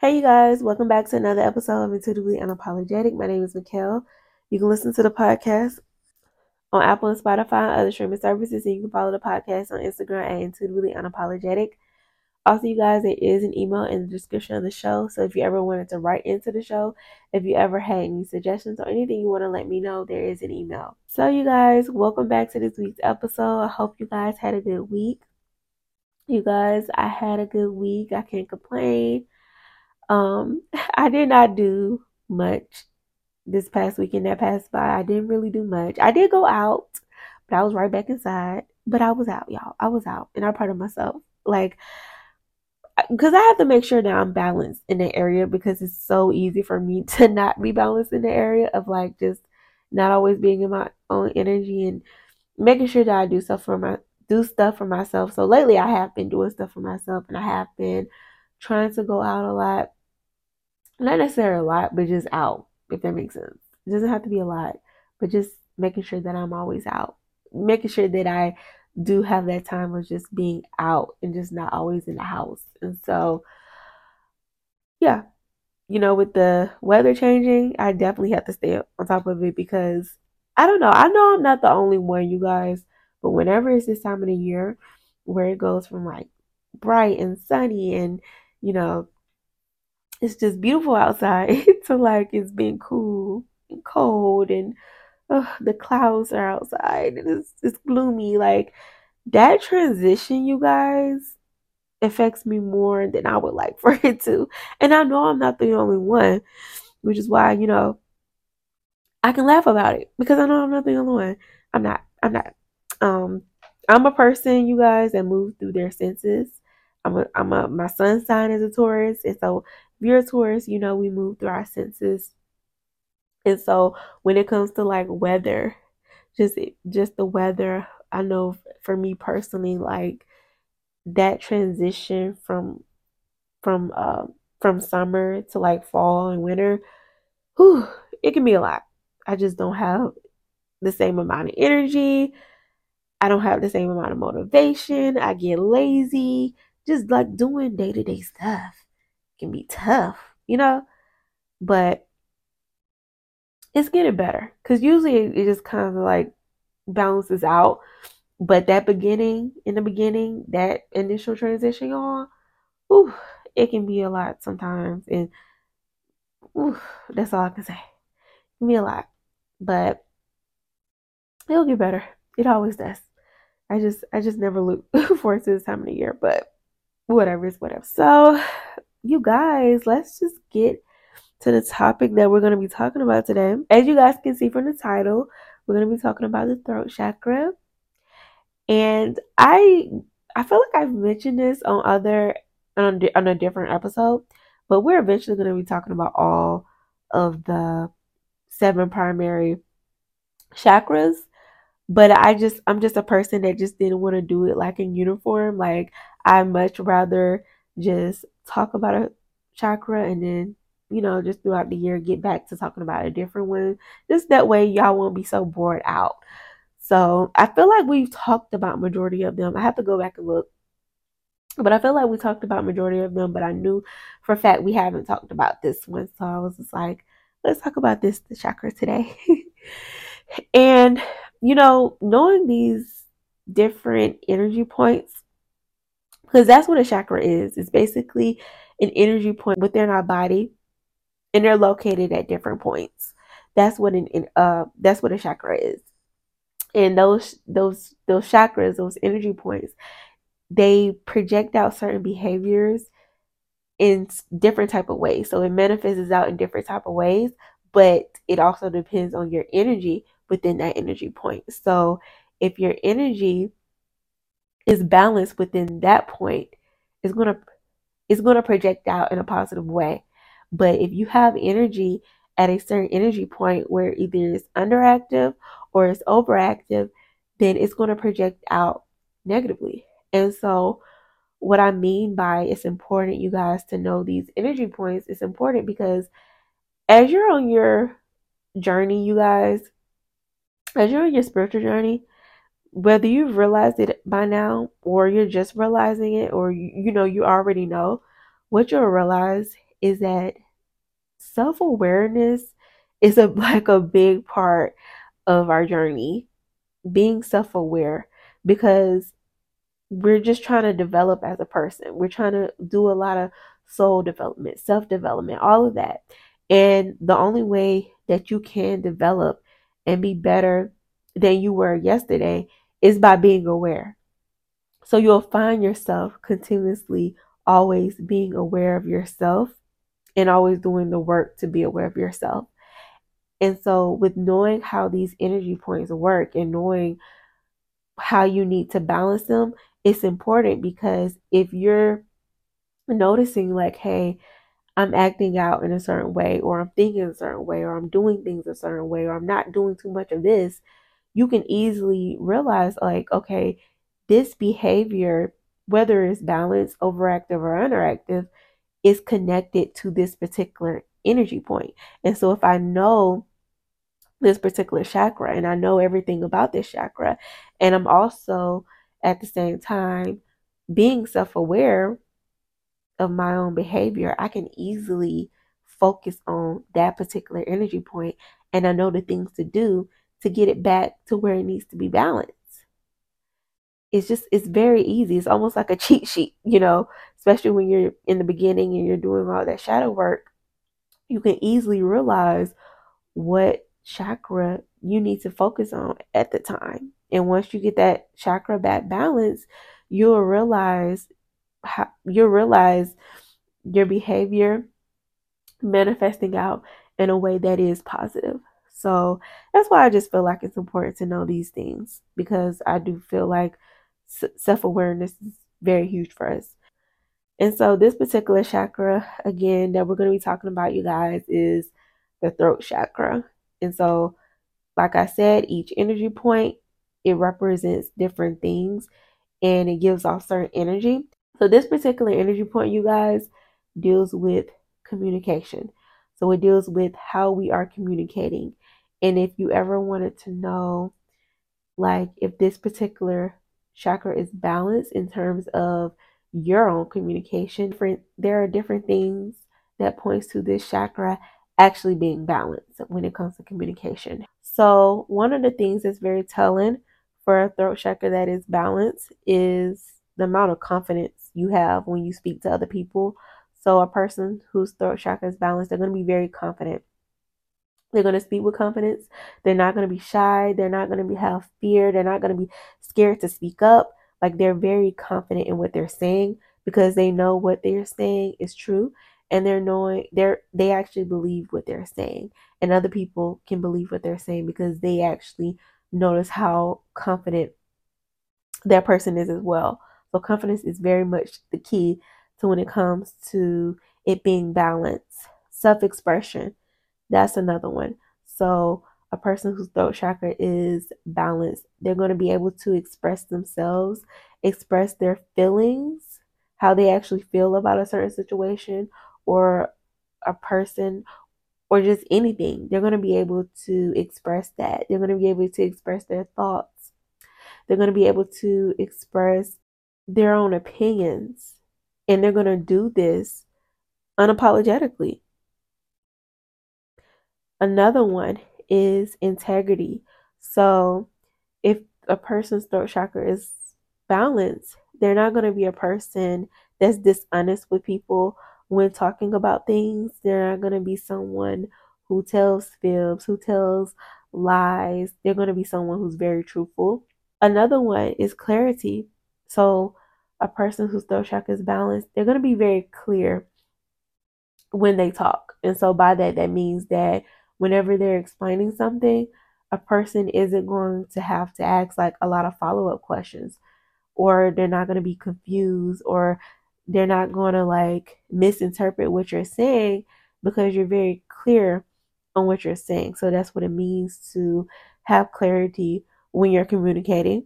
Hey, you guys, welcome back to another episode of Intuitively Unapologetic. My name is Mikkel. You can listen to the podcast on Apple and Spotify and other streaming services, and you can follow the podcast on Instagram at Intuitively Unapologetic. Also, you guys, there is an email in the description of the show. So if you ever wanted to write into the show, if you ever had any suggestions or anything you want to let me know, there is an email. So, you guys, welcome back to this week's episode. I hope you guys had a good week. You guys, I had a good week. I can't complain. Um, I did not do much this past weekend that passed by. I didn't really do much. I did go out, but I was right back inside. But I was out, y'all. I was out, and I'm proud of myself. Like, because I have to make sure that I'm balanced in the area because it's so easy for me to not be balanced in the area of like just not always being in my own energy and making sure that I do stuff for my do stuff for myself. So lately I have been doing stuff for myself and I have been trying to go out a lot not necessarily a lot, but just out, if that makes sense. It doesn't have to be a lot, but just making sure that I'm always out, making sure that I do have that time of just being out and just not always in the house. And so, yeah, you know, with the weather changing, I definitely have to stay on top of it because I don't know. I know I'm not the only one, you guys, but whenever it's this time of the year where it goes from like bright and sunny and, you know, it's just beautiful outside to like it's been cool and cold and the clouds are outside and it's it's gloomy. Like that transition, you guys, affects me more than I would like for it to. And I know I'm not the only one, which is why, you know, I can laugh about it because I know I'm not the only one. I'm not. I'm not. Um, I'm a person, you guys, that move through their senses. I'm a, I'm a, my sun sign is a Taurus, and so you're a Taurus, you know, we move through our senses. And so when it comes to like weather, just just the weather, I know for me personally, like that transition from from uh, from summer to like fall and winter, whew, it can be a lot. I just don't have the same amount of energy. I don't have the same amount of motivation. I get lazy, just like doing day to day stuff can be tough, you know? But it's getting better because usually it just kind of like balances out. But that beginning, in the beginning, that initial transition, y'all, ooh, it can be a lot sometimes. And ooh, that's all I can say. It can be a lot. But it'll get better. It always does. I just I just never look forward to this time of the year, but whatever is whatever. So you guys, let's just get to the topic that we're going to be talking about today. As you guys can see from the title, we're going to be talking about the throat chakra. And I I feel like I've mentioned this on other on, on a different episode, but we're eventually going to be talking about all of the seven primary chakras. But I just I'm just a person that just didn't want to do it like in uniform. Like I much rather just talk about a chakra and then you know just throughout the year get back to talking about a different one. Just that way y'all won't be so bored out. So i feel like we've talked about majority of them. I have to go back and look. But i feel like we talked about majority of them but i knew for a fact we haven't talked about this one. So i was just like let's talk about this the chakra today. And you know knowing these different energy points because that's what a chakra is. It's basically an energy point within our body, and they're located at different points. That's what an uh that's what a chakra is. And those those those chakras, those energy points, they project out certain behaviors in different type of ways. So it manifests out in different type of ways, but it also depends on your energy within that energy point. So if your energy is balanced within that point, it's gonna it's gonna project out in a positive way. But if you have energy at a certain energy point where either it's underactive or it's overactive, then it's going to project out negatively. And so, what I mean by it's important, you guys, to know these energy points, it's important because as you're on your journey, you guys, as you're on your spiritual journey, whether you've realized it by now or you're just realizing it or you, you know you already know what you'll realize is that self awareness is a like a big part of our journey. Being self aware because we're just trying to develop as a person. We're trying to do a lot of soul development, self development, all of that. And the only way that you can develop and be better than you were yesterday is by being aware. So you'll find yourself continuously always being aware of yourself and always doing the work to be aware of yourself. And so, with knowing how these energy points work and knowing how you need to balance them, it's important because if you're noticing, like, hey, I'm acting out in a certain way, or I'm thinking a certain way, or I'm doing things a certain way, or I'm not doing too much of this, you can easily realize, like, okay, this behavior, whether it's balanced, overactive, or underactive, is connected to this particular energy point. And so if I know this particular chakra and I know everything about this chakra, and I'm also at the same time being self aware of my own behavior, I can easily focus on that particular energy point and I know the things to do to get it back to where it needs to be balanced. It's just, it's very easy. It's almost like a cheat sheet, you know, especially when you're in the beginning and you're doing all that shadow work. You can easily realize what chakra you need to focus on at the time. And once you get that chakra back balance, you'll realize how you'll realize your behavior manifesting out in a way that is positive. So that's why I just feel like it's important to know these things because I do feel like self awareness is very huge for us. And so, this particular chakra, again, that we're going to be talking about, you guys, is the throat chakra. And so, like I said, each energy point it represents different things and it gives off certain energy. So, this particular energy point, you guys, deals with communication. So, it deals with how we are communicating. And if you ever wanted to know, like, if this particular chakra is balanced in terms of your own communication, there are different things that points to this chakra actually being balanced when it comes to communication. So, one of the things that's very telling for a throat chakra that is balanced is the amount of confidence you have when you speak to other people. So, a person whose throat chakra is balanced, they're going to be very confident. They're going to speak with confidence. They're not going to be shy. They're not going to be have fear. They're not going to be scared to speak up. Like they're very confident in what they're saying because they know what they're saying is true and they're knowing they're they actually believe what they're saying and other people can believe what they're saying because they actually notice how confident that person is as well so confidence is very much the key to when it comes to it being balanced self-expression that's another one so a person whose throat chakra is balanced they're going to be able to express themselves express their feelings how they actually feel about a certain situation or a person or just anything. They're going to be able to express that. They're going to be able to express their thoughts. They're going to be able to express their own opinions. And they're going to do this unapologetically. Another one is integrity. So, if a person's throat chakra is balanced, they're not going to be a person that's dishonest with people when talking about things. They're not going to be someone who tells fibs, who tells lies. They're going to be someone who's very truthful. Another one is clarity. So, a person whose throat chakra is balanced, they're going to be very clear when they talk. And so, by that, that means that whenever they're explaining something, a person isn't going to have to ask like a lot of follow up questions, or they're not going to be confused, or they're not going to like misinterpret what you're saying because you're very clear on what you're saying. So that's what it means to have clarity when you're communicating.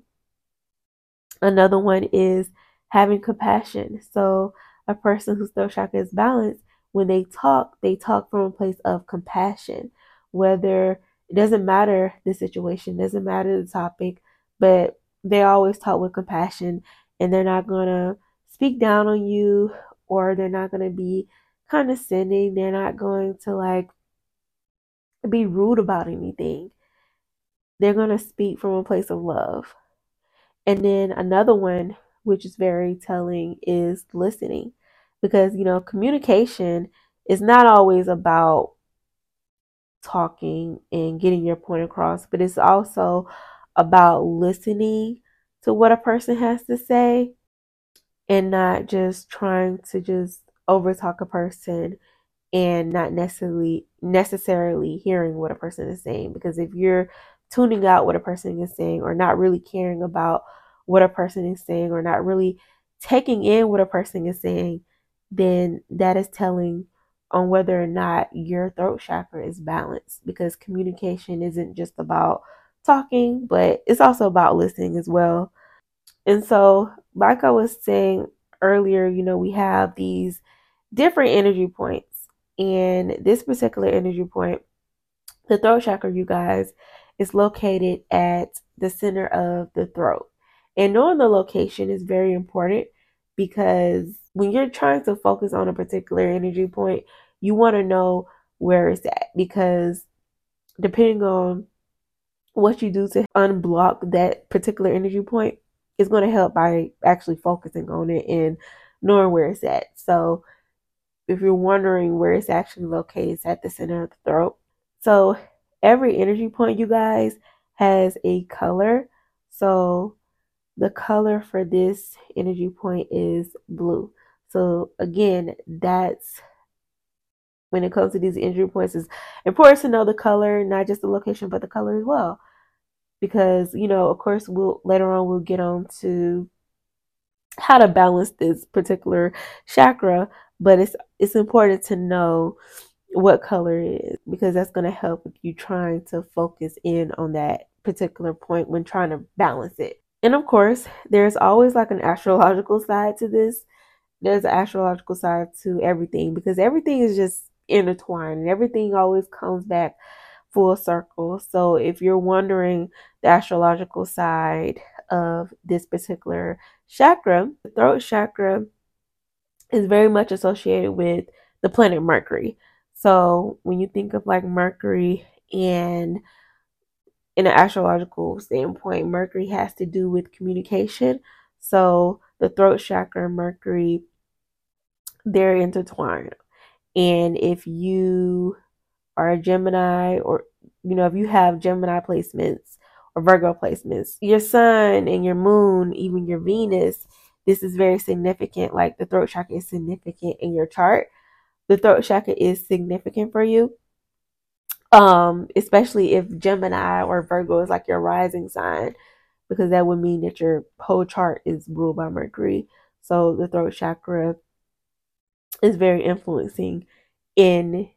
Another one is having compassion. So a person whose throat chakra is balanced, when they talk, they talk from a place of compassion. Whether it doesn't matter the situation, doesn't matter the topic, but they always talk with compassion and they're not gonna speak down on you or they're not going to be condescending. They're not going to like be rude about anything. They're going to speak from a place of love. And then another one, which is very telling, is listening. Because, you know, communication is not always about talking and getting your point across, but it's also about listening to what a person has to say and not just trying to just overtalk a person and not necessarily necessarily hearing what a person is saying. Because if you're tuning out what a person is saying or not really caring about what a person is saying or not really taking in what a person is saying then that is telling on whether or not your throat chakra is balanced because communication isn't just about talking but it's also about listening as well and so like i was saying earlier you know we have these different energy points and this particular energy point, the throat chakra, you guys, is located at the center of the throat. And knowing the location is very important because when you're trying to focus on a particular energy point, you want to know where it's at because depending on what you do to unblock that particular energy point is going to help by actually focusing on it and knowing where it's at. So if you're wondering where it's actually located, it's at the center of the throat. So every energy point, you guys, has a color. So the color for this energy point is blue. So again, that's when it comes to these energy points, it's important to know the color, not just the location, but the color as well. Because, you know, of course, we'll later on we'll get on to how to balance this particular chakra, but it's it's important to know what color is because that's going to help with you trying to focus in on that particular point when trying to balance it. And of course, there's always like an astrological side to this. There's an astrological side to everything because everything is just intertwined and everything always comes back full circle. So if you're wondering the astrological side of this particular chakra, the throat chakra is very much associated with the planet Mercury. So when you think of like Mercury and in an astrological standpoint, Mercury has to do with communication. So the throat chakra Mercury, they're intertwined. And if you are a Gemini or you know, if you have Gemini placements or Virgo placements, your sun and your moon, even your Venus, this is very significant. Like the throat chakra is significant in your chart. The throat chakra is significant for you. Um, especially if Gemini or Virgo is like your rising sign, because that would mean that your whole chart is ruled by Mercury. So the throat chakra is very influencing in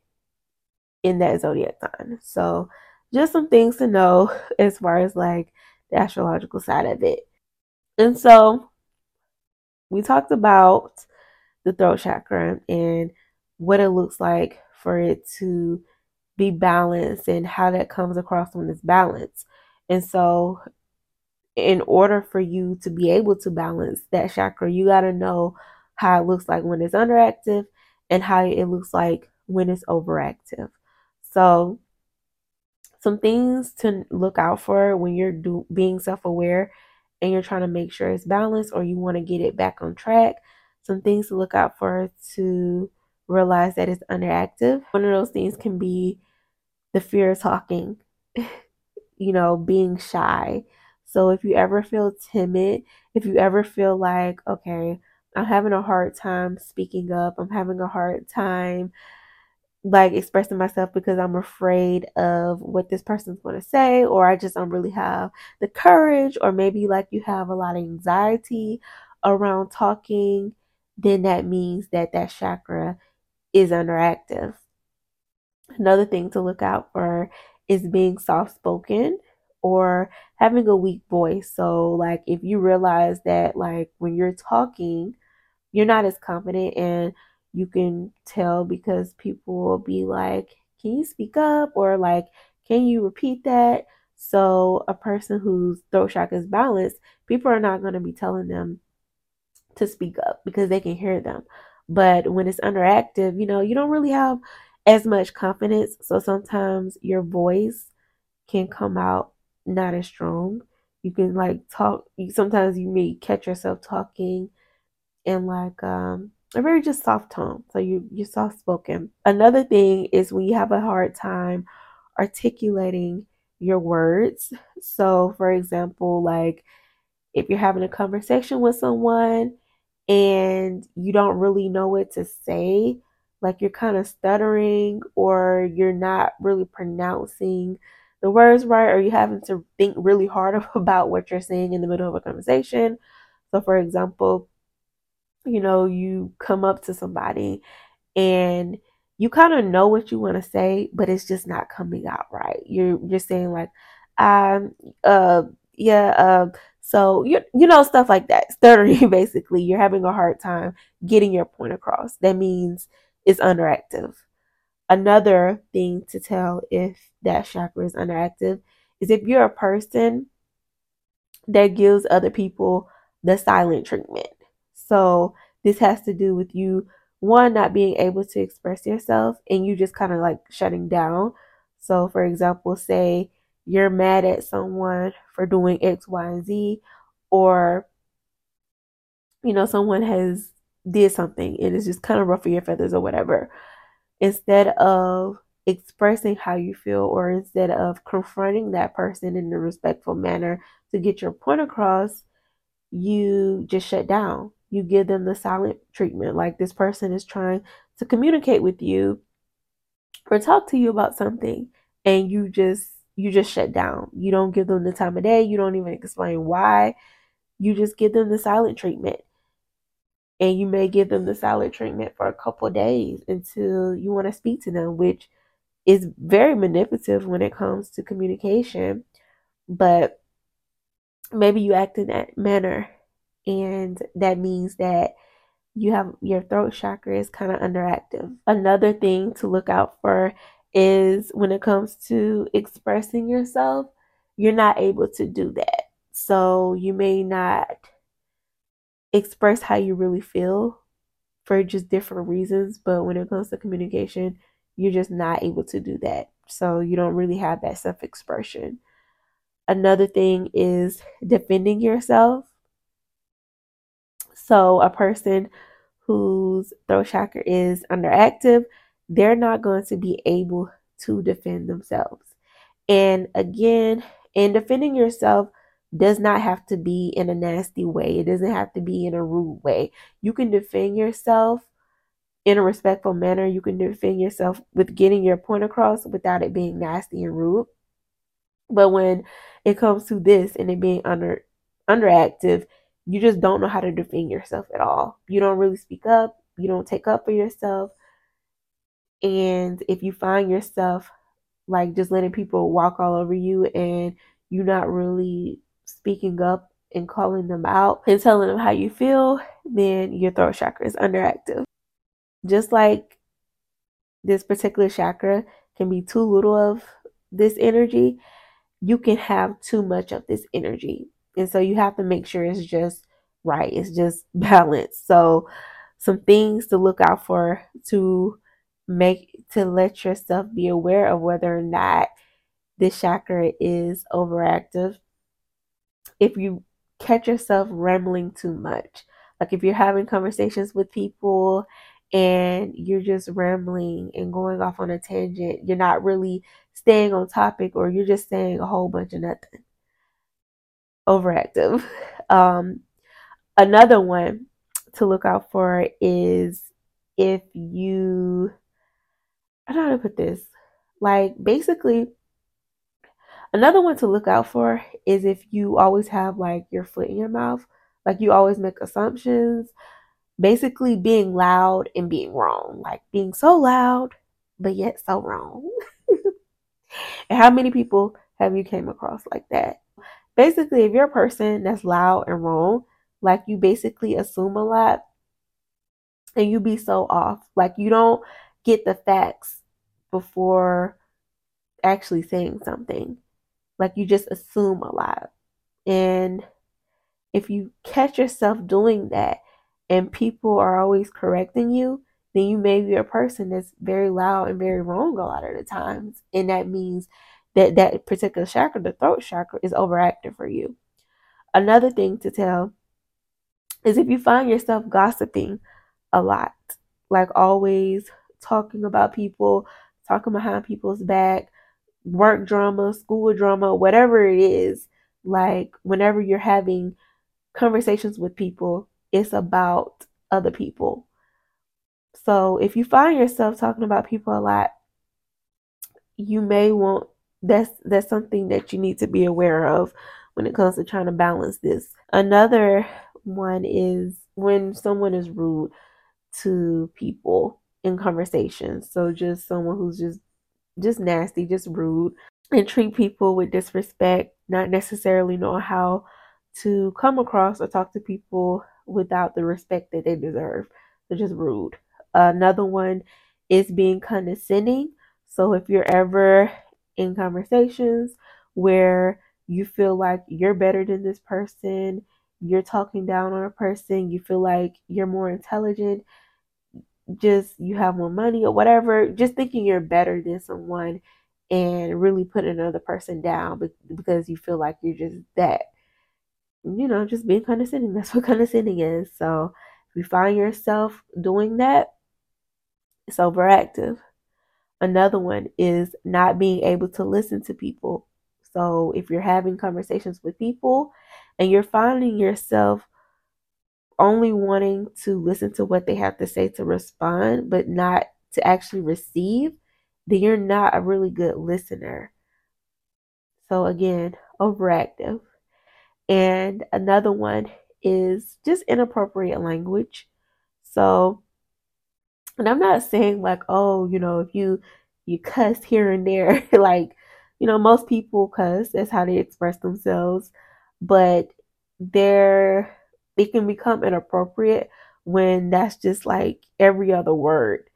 in that zodiac sign. So just some things to know as far as like the astrological side of it. And so we talked about the throat chakra and what it looks like for it to be balanced and how that comes across when it's balanced. And so, in order for you to be able to balance that chakra, you got to know how it looks like when it's underactive and how it looks like when it's overactive. So, some things to look out for when you're do, being self aware and you're trying to make sure it's balanced or you want to get it back on track, some things to look out for to realize that it's underactive. One of those things can be the fear of talking, you know, being shy. So if you ever feel timid, if you ever feel like, okay, I'm having a hard time speaking up, I'm having a hard time like expressing myself because I'm afraid of what this person's going to say, or I just don't really have the courage, or maybe like you have a lot of anxiety around talking, then that means that that chakra is underactive. Another thing to look out for is being soft spoken or having a weak voice. So, like, if you realize that, like, when you're talking, you're not as confident and you can tell because people will be like, Can you speak up? Or like, Can you repeat that? So, a person whose throat chakra is balanced, people are not going to be telling them to speak up because they can hear them. But when it's underactive, you know, you don't really have as much confidence. So sometimes your voice can come out not as strong. You can like talk. Sometimes you may catch yourself talking in like um, a very just soft tone. So you you're soft spoken. Another thing is when you have a hard time articulating your words. So for example, like if you're having a conversation with someone and you don't really know what to say, like you're kind of stuttering or you're not really pronouncing the words right, or you're having to think really hard about what you're saying in the middle of a conversation. So, for example, you know, you come up to somebody and you kind of know what you want to say, but it's just not coming out right. You're you're saying like, um, uh, yeah, uh, so you you know stuff like that. Stuttering basically, you're having a hard time getting your point across. That means it's underactive. Another thing to tell if that chakra is underactive is if you're a person that gives other people the silent treatment. So this has to do with you one not being able to express yourself and you just kind of like shutting down. So for example, say you're mad at someone for doing X, Y, and Z, or you know, someone has did something and it's just kind of ruffling your feathers or whatever. Instead of expressing how you feel or instead of confronting that person in a respectful manner to get your point across, you just shut down. You give them the silent treatment. Like this person is trying to communicate with you or talk to you about something and you just you just shut down. You don't give them the time of day. You don't even explain why. You just give them the silent treatment. And you may give them the silent treatment for a couple days until you want to speak to them, which is very manipulative when it comes to communication. But maybe you act in that manner and that means that you have your throat chakra is kind of underactive. Another thing to look out for is when it comes to expressing yourself, you're not able to do that. So you may not express how you really feel for just different reasons, but when it comes to communication, you're just not able to do that. So you don't really have that self expression. Another thing is defending yourself. So, a person whose throat chakra is underactive, they're not going to be able to defend themselves. And again, in defending yourself does not have to be in a nasty way, it doesn't have to be in a rude way. You can defend yourself in a respectful manner. You can defend yourself with getting your point across without it being nasty and rude. But when it comes to this and it being under underactive, you just don't know how to defend yourself at all. You don't really speak up, you don't take up for yourself. And if you find yourself like just letting people walk all over you and you're not really speaking up and calling them out and telling them how you feel, then your throat chakra is underactive. Just like this particular chakra can be too little of this energy, you can have too much of this energy. And so you have to make sure it's just right, it's just balanced. So, some things to look out for to make to let yourself be aware of whether or not this chakra is overactive. If you catch yourself rambling too much, like if you're having conversations with people and you're just rambling and going off on a tangent, you're not really staying on topic or you're just saying a whole bunch of nothing. Overactive. Um, another one to look out for is if you I don't know how to put this. Like basically another one to look out for is if you always have like your foot in your mouth, like you always make assumptions, basically being loud and being wrong, like being so loud but yet so wrong. and how many people have you came across like that? Basically, if you're a person that's loud and wrong, like you basically assume a lot and you be so off. Like you don't get the facts before actually saying something. Like you just assume a lot. And if you catch yourself doing that, and people are always correcting you, then you may be a person that's very loud and very wrong a lot of the times. And that means that that particular chakra, the throat chakra, is overactive for you. Another thing to tell is if you find yourself gossiping a lot, like always talking about people, talking behind people's back, work drama, school drama, whatever it is, like whenever you're having conversations with people, it's about other people. So if you find yourself talking about people a lot, you may want that's that's something that you need to be aware of when it comes to trying to balance this. Another one is when someone is rude to people in conversations. So just someone who's just just nasty, just rude and treat people with disrespect, not necessarily know how to come across or talk to people without the respect that they deserve. They're just rude. Another one is being condescending. So if you're ever in conversations where you feel like you're better than this person, you're talking down on a person, you feel like you're more intelligent, just you have more money or whatever, just thinking you're better than someone and really putting another person down because you feel like you're just that. You know, just being condescending. That's what condescending is. So if you find yourself doing that, it's overactive. Another one is not being able to listen to people. So if you're having conversations with people and you're finding yourself only wanting to listen to what they have to say to respond, but not to actually receive, then you're not a really good listener. So, again, overactive. And another one is just inappropriate language. So, and I'm not saying like, oh, you know, if you you cuss here and there, like, you know, most people cuss. That's how they express themselves. But there, it can become inappropriate when that's just like every other word.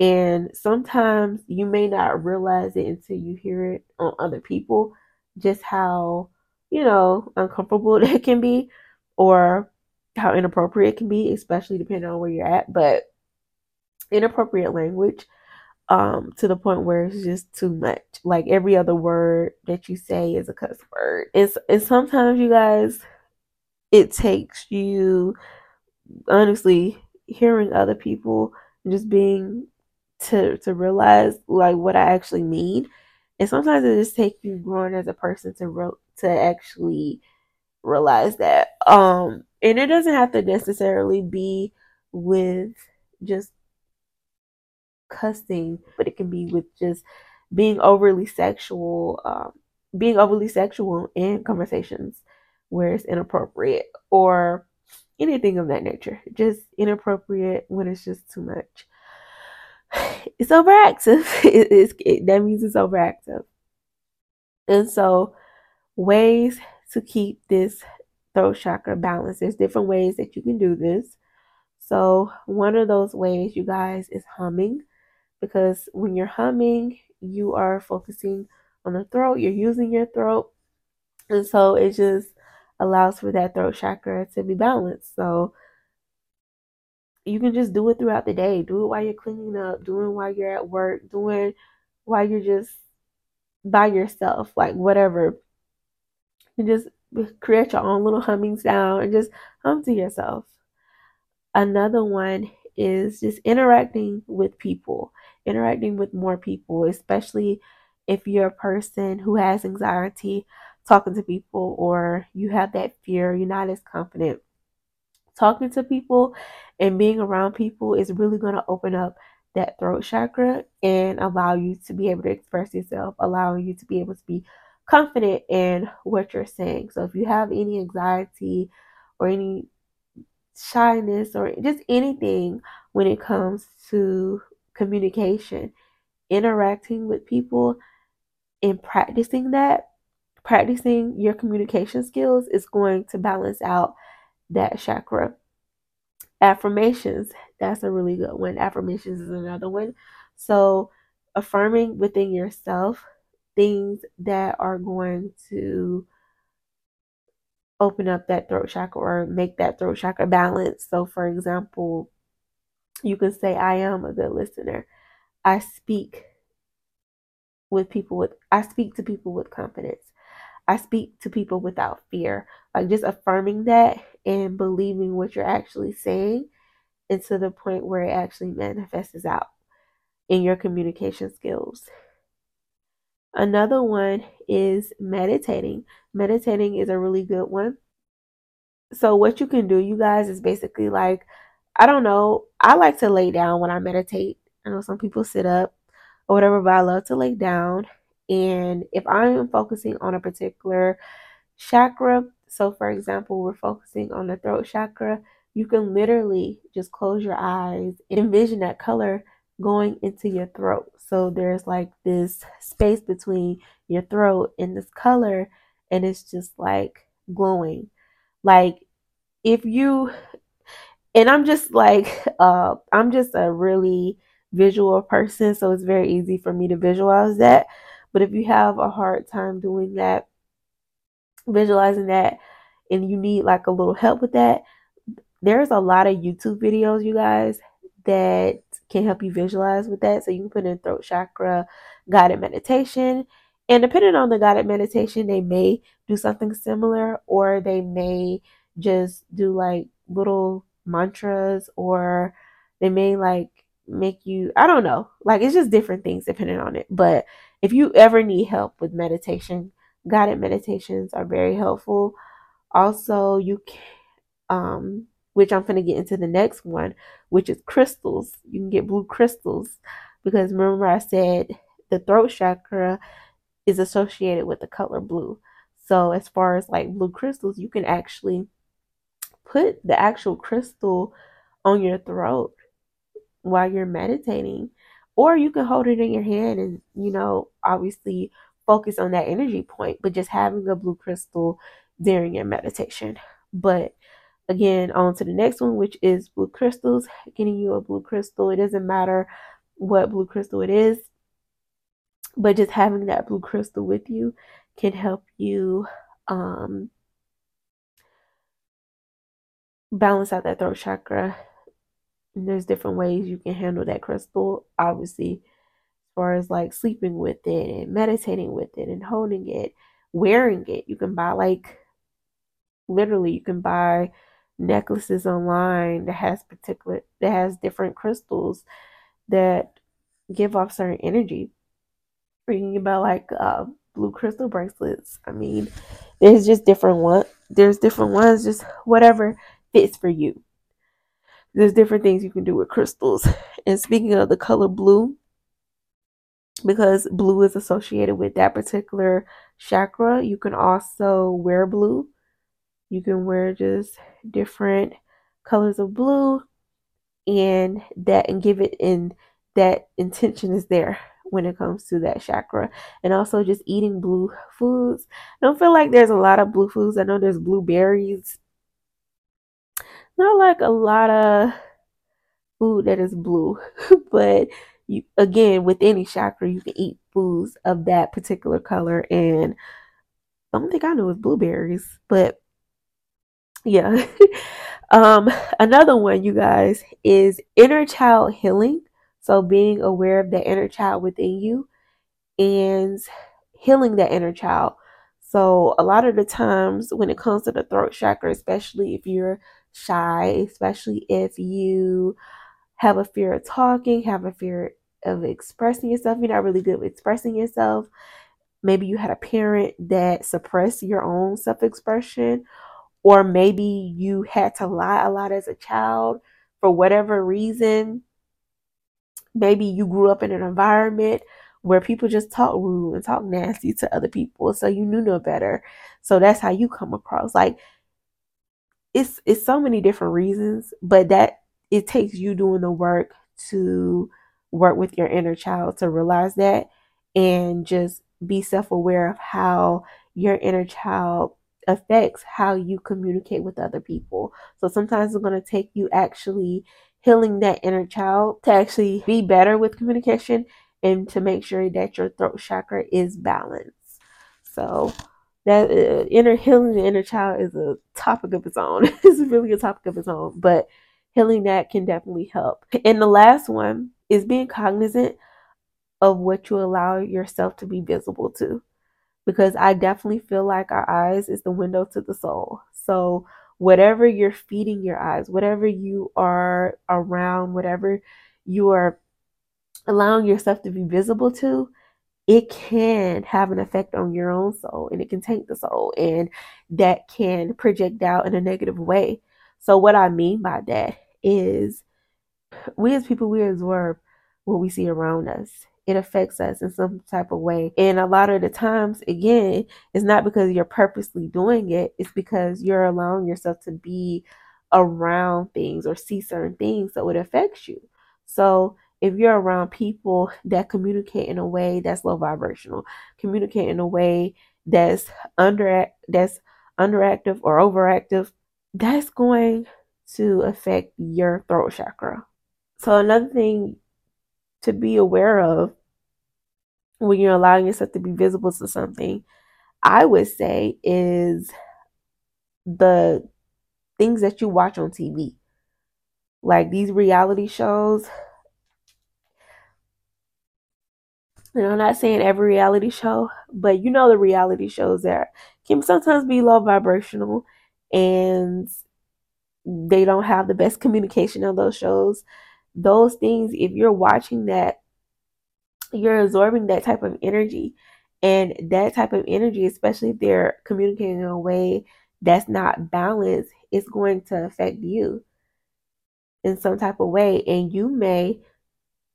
And sometimes you may not realize it until you hear it on other people, just how, you know, uncomfortable it can be or how inappropriate it can be, especially depending on where you're at. But inappropriate language um, to the point where it's just too much. Like every other word that you say is a cuss word. It's, and sometimes you guys, it takes you honestly hearing other people just being to to realize like what I actually mean. And sometimes it just takes you growing as a person to re- to actually realize that. Um, and it doesn't have to necessarily be with just cussing, but it can be with just being overly sexual, um, being overly sexual in conversations where it's inappropriate or anything of that nature. Just inappropriate when it's just too much. It's overactive. It, it's, it, that means it's overactive. And so, ways to keep this throat chakra balanced. There's different ways that you can do this. So, one of those ways, you guys, is humming because when you're humming, you are focusing on the throat, you're using your throat. And so, it just allows for that throat chakra to be balanced. So, you can just do it throughout the day. Do it while you're cleaning up, doing while you're at work, doing while you're just by yourself, like whatever. And just create your own little humming sound and just hum to yourself. Another one is just interacting with people, interacting with more people, especially if you're a person who has anxiety talking to people or you have that fear, you're not as confident talking to people and being around people is really going to open up that throat chakra and allow you to be able to express yourself, allowing you to be able to be confident in what you're saying. So if you have any anxiety or any shyness or just anything when it comes to communication, interacting with people and practicing that, practicing your communication skills is going to balance out that chakra. Affirmations, that's a really good one. Affirmations is another one. So, affirming within yourself things that are going to open up that throat chakra or make that throat chakra balance. So, for example, you can say, I am a good listener. I speak with people with, I speak to people with confidence. I speak to people without fear. Like just affirming that and believing what you're actually saying and to the point where it actually manifests out in your communication skills. Another one is meditating. Meditating is a really good one. So, what you can do, you guys, is basically like, I don't know, I like to lay down when I meditate. I know some people sit up or whatever, but I love to lay down. And if I'm focusing on a particular chakra, so for example, we're focusing on the throat chakra, you can literally just close your eyes and envision that color going into your throat. So there's like this space between your throat and this color, and it's just like glowing. Like if you, and I'm just like, uh, I'm just a really visual person, so it's very easy for me to visualize that. But if you have a hard time doing that, visualizing that, and you need like a little help with that, there's a lot of YouTube videos, you guys, that can help you visualize with that. So you can put in throat chakra guided meditation. And depending on the guided meditation, they may do something similar or they may just do like little mantras or they may like make you, I don't know, like it's just different things depending on it. But if you ever need help with meditation, guided meditations are very helpful. Also, you can, um, which I'm going to get into the next one, which is crystals. You can get blue crystals because remember I said the throat chakra is associated with the color blue. So as far as like blue crystals, you can actually put the actual crystal on your throat while you're meditating or you can hold it in your hand and you know obviously focus on that energy point but just having a blue crystal during your meditation. But again on to the next one which is blue crystals getting you a blue crystal. It doesn't matter what blue crystal it is but just having that blue crystal with you can help you um, balance out that throat chakra and there's different ways you can handle that crystal obviously as far as like sleeping with it and meditating with it and holding it wearing it you can buy like literally you can buy necklaces online that has particular that has different crystals that give off certain energy. Can buy like uh, blue crystal bracelets. I mean, there's just different one. There's different ones. Just whatever fits for you. There's different things you can do with crystals. And speaking of the color blue, because blue is associated with that particular chakra, you can also wear blue. You can wear just different colors of blue and that and give it in that intention is there when it comes to that chakra and also just eating blue foods i don't feel like there's a lot of blue foods i know there's blueberries not like a lot of food that is blue but you again with any chakra you can eat foods of that particular color and don't think I know is blueberries, but yeah. um, another one, you guys, is inner child healing. So being aware of the inner child within you and healing that inner child. So a lot of the times when it comes to the throat chakra, especially if you're shy, especially if you have a fear of talking, have a fear of expressing yourself, you're not really good with expressing yourself. Maybe you had a parent that suppressed your own self expression, or maybe you had to lie a lot as a child for whatever reason. Maybe you grew up in an environment where people just talk rude and talk nasty to other people, so you knew no better. So that's how you come across. Like it's it's so many different reasons, but that it takes you doing the work to work with your inner child to realize that and just be self-aware of how your inner child affects how you communicate with other people. So sometimes it's going to take you actually healing that inner child to actually be better with communication and to make sure that your throat chakra is balanced. So that uh, inner healing the inner child is a topic of its own. it's really a topic of its own, but healing that can definitely help. And the last one is being cognizant of what you allow yourself to be visible to. Because I definitely feel like our eyes is the window to the soul. So whatever you're feeding your eyes, whatever you are around, whatever you are allowing yourself to be visible to, it can have an effect on your own soul and it can taint the soul and that can project out in a negative way. So, what I mean by that is we as people, we absorb what we see around us. It affects us in some type of way. And a lot of the times, again, it's not because you're purposely doing it, it's because you're allowing yourself to be around things or see certain things. So it affects you. So if you're around people that communicate in a way that's low vibrational, communicate in a way that's under that's underactive or overactive, that's going to affect your throat chakra. So another thing to be aware of when you're allowing yourself to be visible to something, I would say is the things that you watch on TV. Like these reality shows, and I'm not saying every reality show, but you know the reality shows that can sometimes be low vibrational and they don't have the best communication on those shows. Those things, if you're watching that, you're absorbing that type of energy. And that type of energy, especially if they're communicating in a way that's not balanced, is going to affect you in some type of way. And you may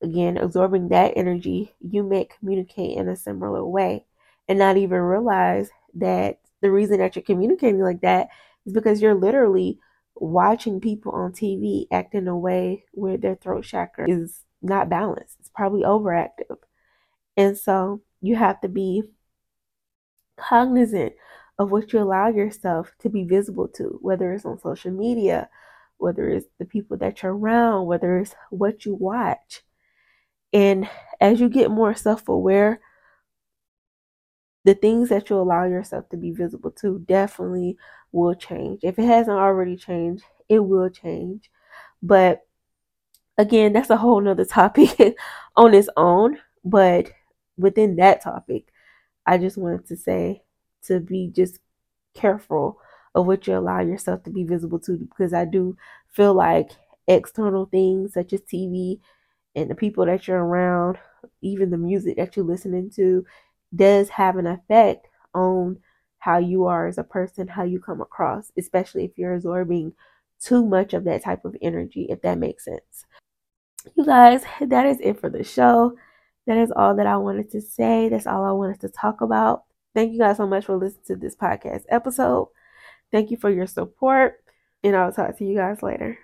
again, absorbing that energy, you may communicate in a similar way and not even realize that the reason that you're communicating like that is because you're literally watching people on TV act in a way where their throat chakra is not balanced. It's probably overactive. And so you have to be cognizant of what you allow yourself to be visible to, whether it's on social media, whether it's the people that you're around, whether it's what you watch. And as you get more self aware, the things that you allow yourself to be visible to definitely will change. If it hasn't already changed, it will change. But again, that's a whole nother topic on its own. But within that topic, I just wanted to say to be just careful of what you allow yourself to be visible to because I do feel like external things such as TV and the people that you're around, even the music that you're listening to, does have an effect on how you are as a person, how you come across, especially if you're absorbing too much of that type of energy, if that makes sense. You guys, that is it for the show. That is all that I wanted to say. That's all I wanted to talk about. Thank you guys so much for listening to this podcast episode. Thank you for your support, and I'll talk to you guys later.